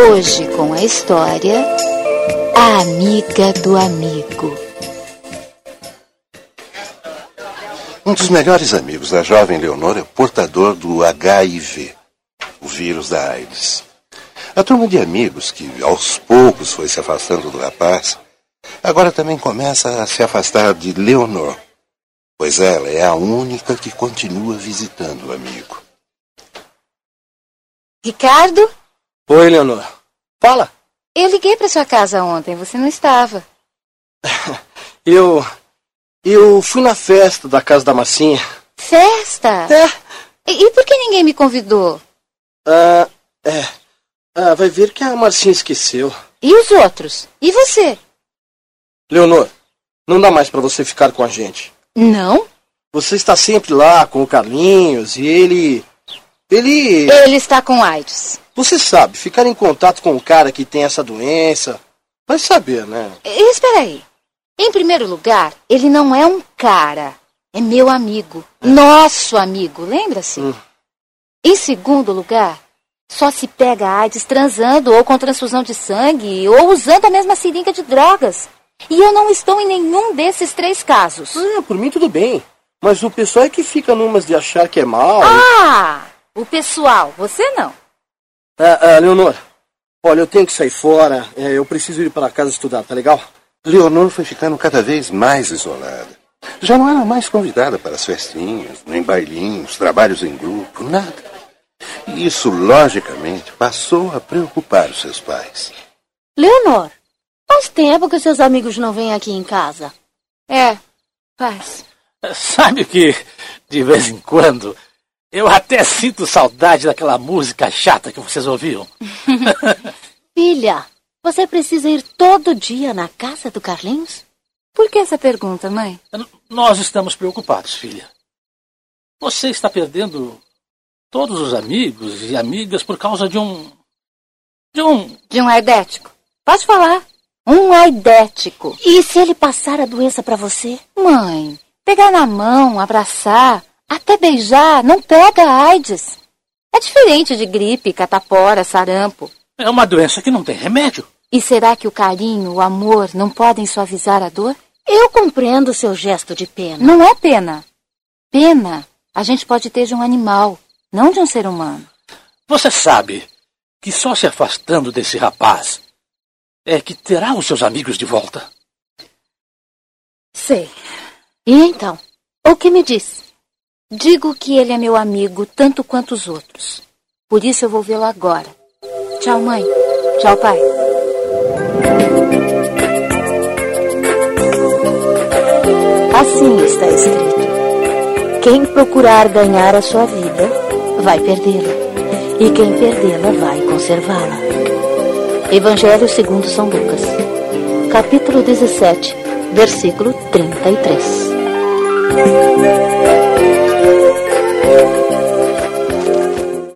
Hoje com a história A Amiga do Amigo. Um dos melhores amigos da jovem Leonor é portador do HIV, o vírus da AIDS. A turma de amigos que aos poucos foi se afastando do rapaz, agora também começa a se afastar de Leonor, pois ela é a única que continua visitando o amigo. Ricardo? Oi, Leonor. Fala. Eu liguei para sua casa ontem, você não estava. eu. Eu fui na festa da casa da Marcinha. Festa? É. E, e por que ninguém me convidou? Ah, é. Ah, vai ver que a Marcinha esqueceu. E os outros? E você? Leonor, não dá mais para você ficar com a gente. Não? Você está sempre lá com o Carlinhos e ele. Ele. Ele está com AIDS. Você sabe, ficar em contato com um cara que tem essa doença. Vai saber, né? E, espera aí. Em primeiro lugar, ele não é um cara. É meu amigo. Nosso amigo, lembra-se? Hum. Em segundo lugar, só se pega AIDS transando ou com transfusão de sangue ou usando a mesma seringa de drogas. E eu não estou em nenhum desses três casos. Ah, por mim tudo bem. Mas o pessoal é que fica numas de achar que é mal. Ah! O pessoal, você não. Ah, ah, Leonor, olha, eu tenho que sair fora. É, eu preciso ir para casa estudar, tá legal? Leonor foi ficando cada vez mais isolada. Já não era mais convidada para as festinhas, nem bailinhos, trabalhos em grupo, nada. E isso, logicamente, passou a preocupar os seus pais. Leonor, faz tempo que seus amigos não vêm aqui em casa. É, faz. Sabe que, de vez em quando, eu até sinto saudade daquela música chata que vocês ouviam. Filha, você precisa ir todo dia na casa do Carlinhos? Por que essa pergunta, mãe? Nós estamos preocupados, filha. Você está perdendo todos os amigos e amigas por causa de um. de um. De um aidético. Pode falar. Um aidético. E se ele passar a doença para você? Mãe, pegar na mão, abraçar, até beijar, não pega a AIDS. É diferente de gripe, catapora, sarampo. É uma doença que não tem remédio. E será que o carinho, o amor não podem suavizar a dor? Eu compreendo o seu gesto de pena. Não é pena. Pena a gente pode ter de um animal, não de um ser humano. Você sabe que só se afastando desse rapaz é que terá os seus amigos de volta. Sei. E então? O que me diz? Digo que ele é meu amigo tanto quanto os outros. Por isso eu vou vê-lo agora. Tchau, mãe. Tchau, pai. Assim está escrito: Quem procurar ganhar a sua vida, vai perdê-la. E quem perdê-la, vai conservá-la. Evangelho segundo São Lucas, capítulo 17, versículo 33.